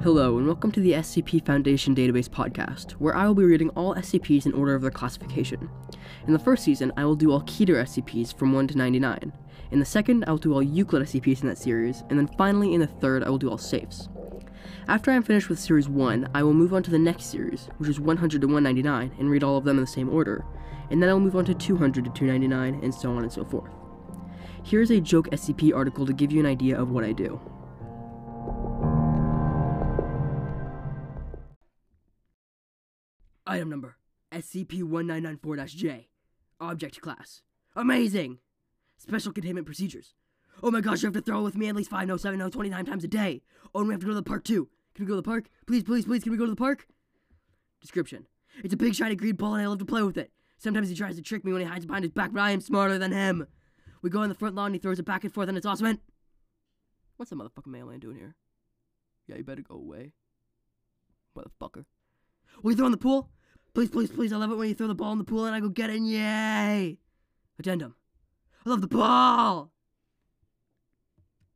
Hello, and welcome to the SCP Foundation Database podcast, where I will be reading all SCPs in order of their classification. In the first season, I will do all Keter SCPs from 1 to 99. In the second, I will do all Euclid SCPs in that series, and then finally, in the third, I will do all safes. After I am finished with Series 1, I will move on to the next series, which is 100 to 199, and read all of them in the same order, and then I will move on to 200 to 299, and so on and so forth. Here is a joke SCP article to give you an idea of what I do. Item number SCP 1994 J. Object Class. Amazing! Special Containment Procedures. Oh my gosh, you have to throw it with me at least 5, no, 7, no, 29 times a day. Oh, and we have to go to the park too. Can we go to the park? Please, please, please, can we go to the park? Description. It's a big shiny green ball and I love to play with it. Sometimes he tries to trick me when he hides behind his back, but I am smarter than him. We go in the front lawn and he throws it back and forth and it's awesome. And... What's that motherfucking mailman doing here? Yeah, you better go away. Motherfucker. Will you throw in the pool? Please, please, please, I love it when you throw the ball in the pool and I go get it. Yay! Addendum. I love the ball!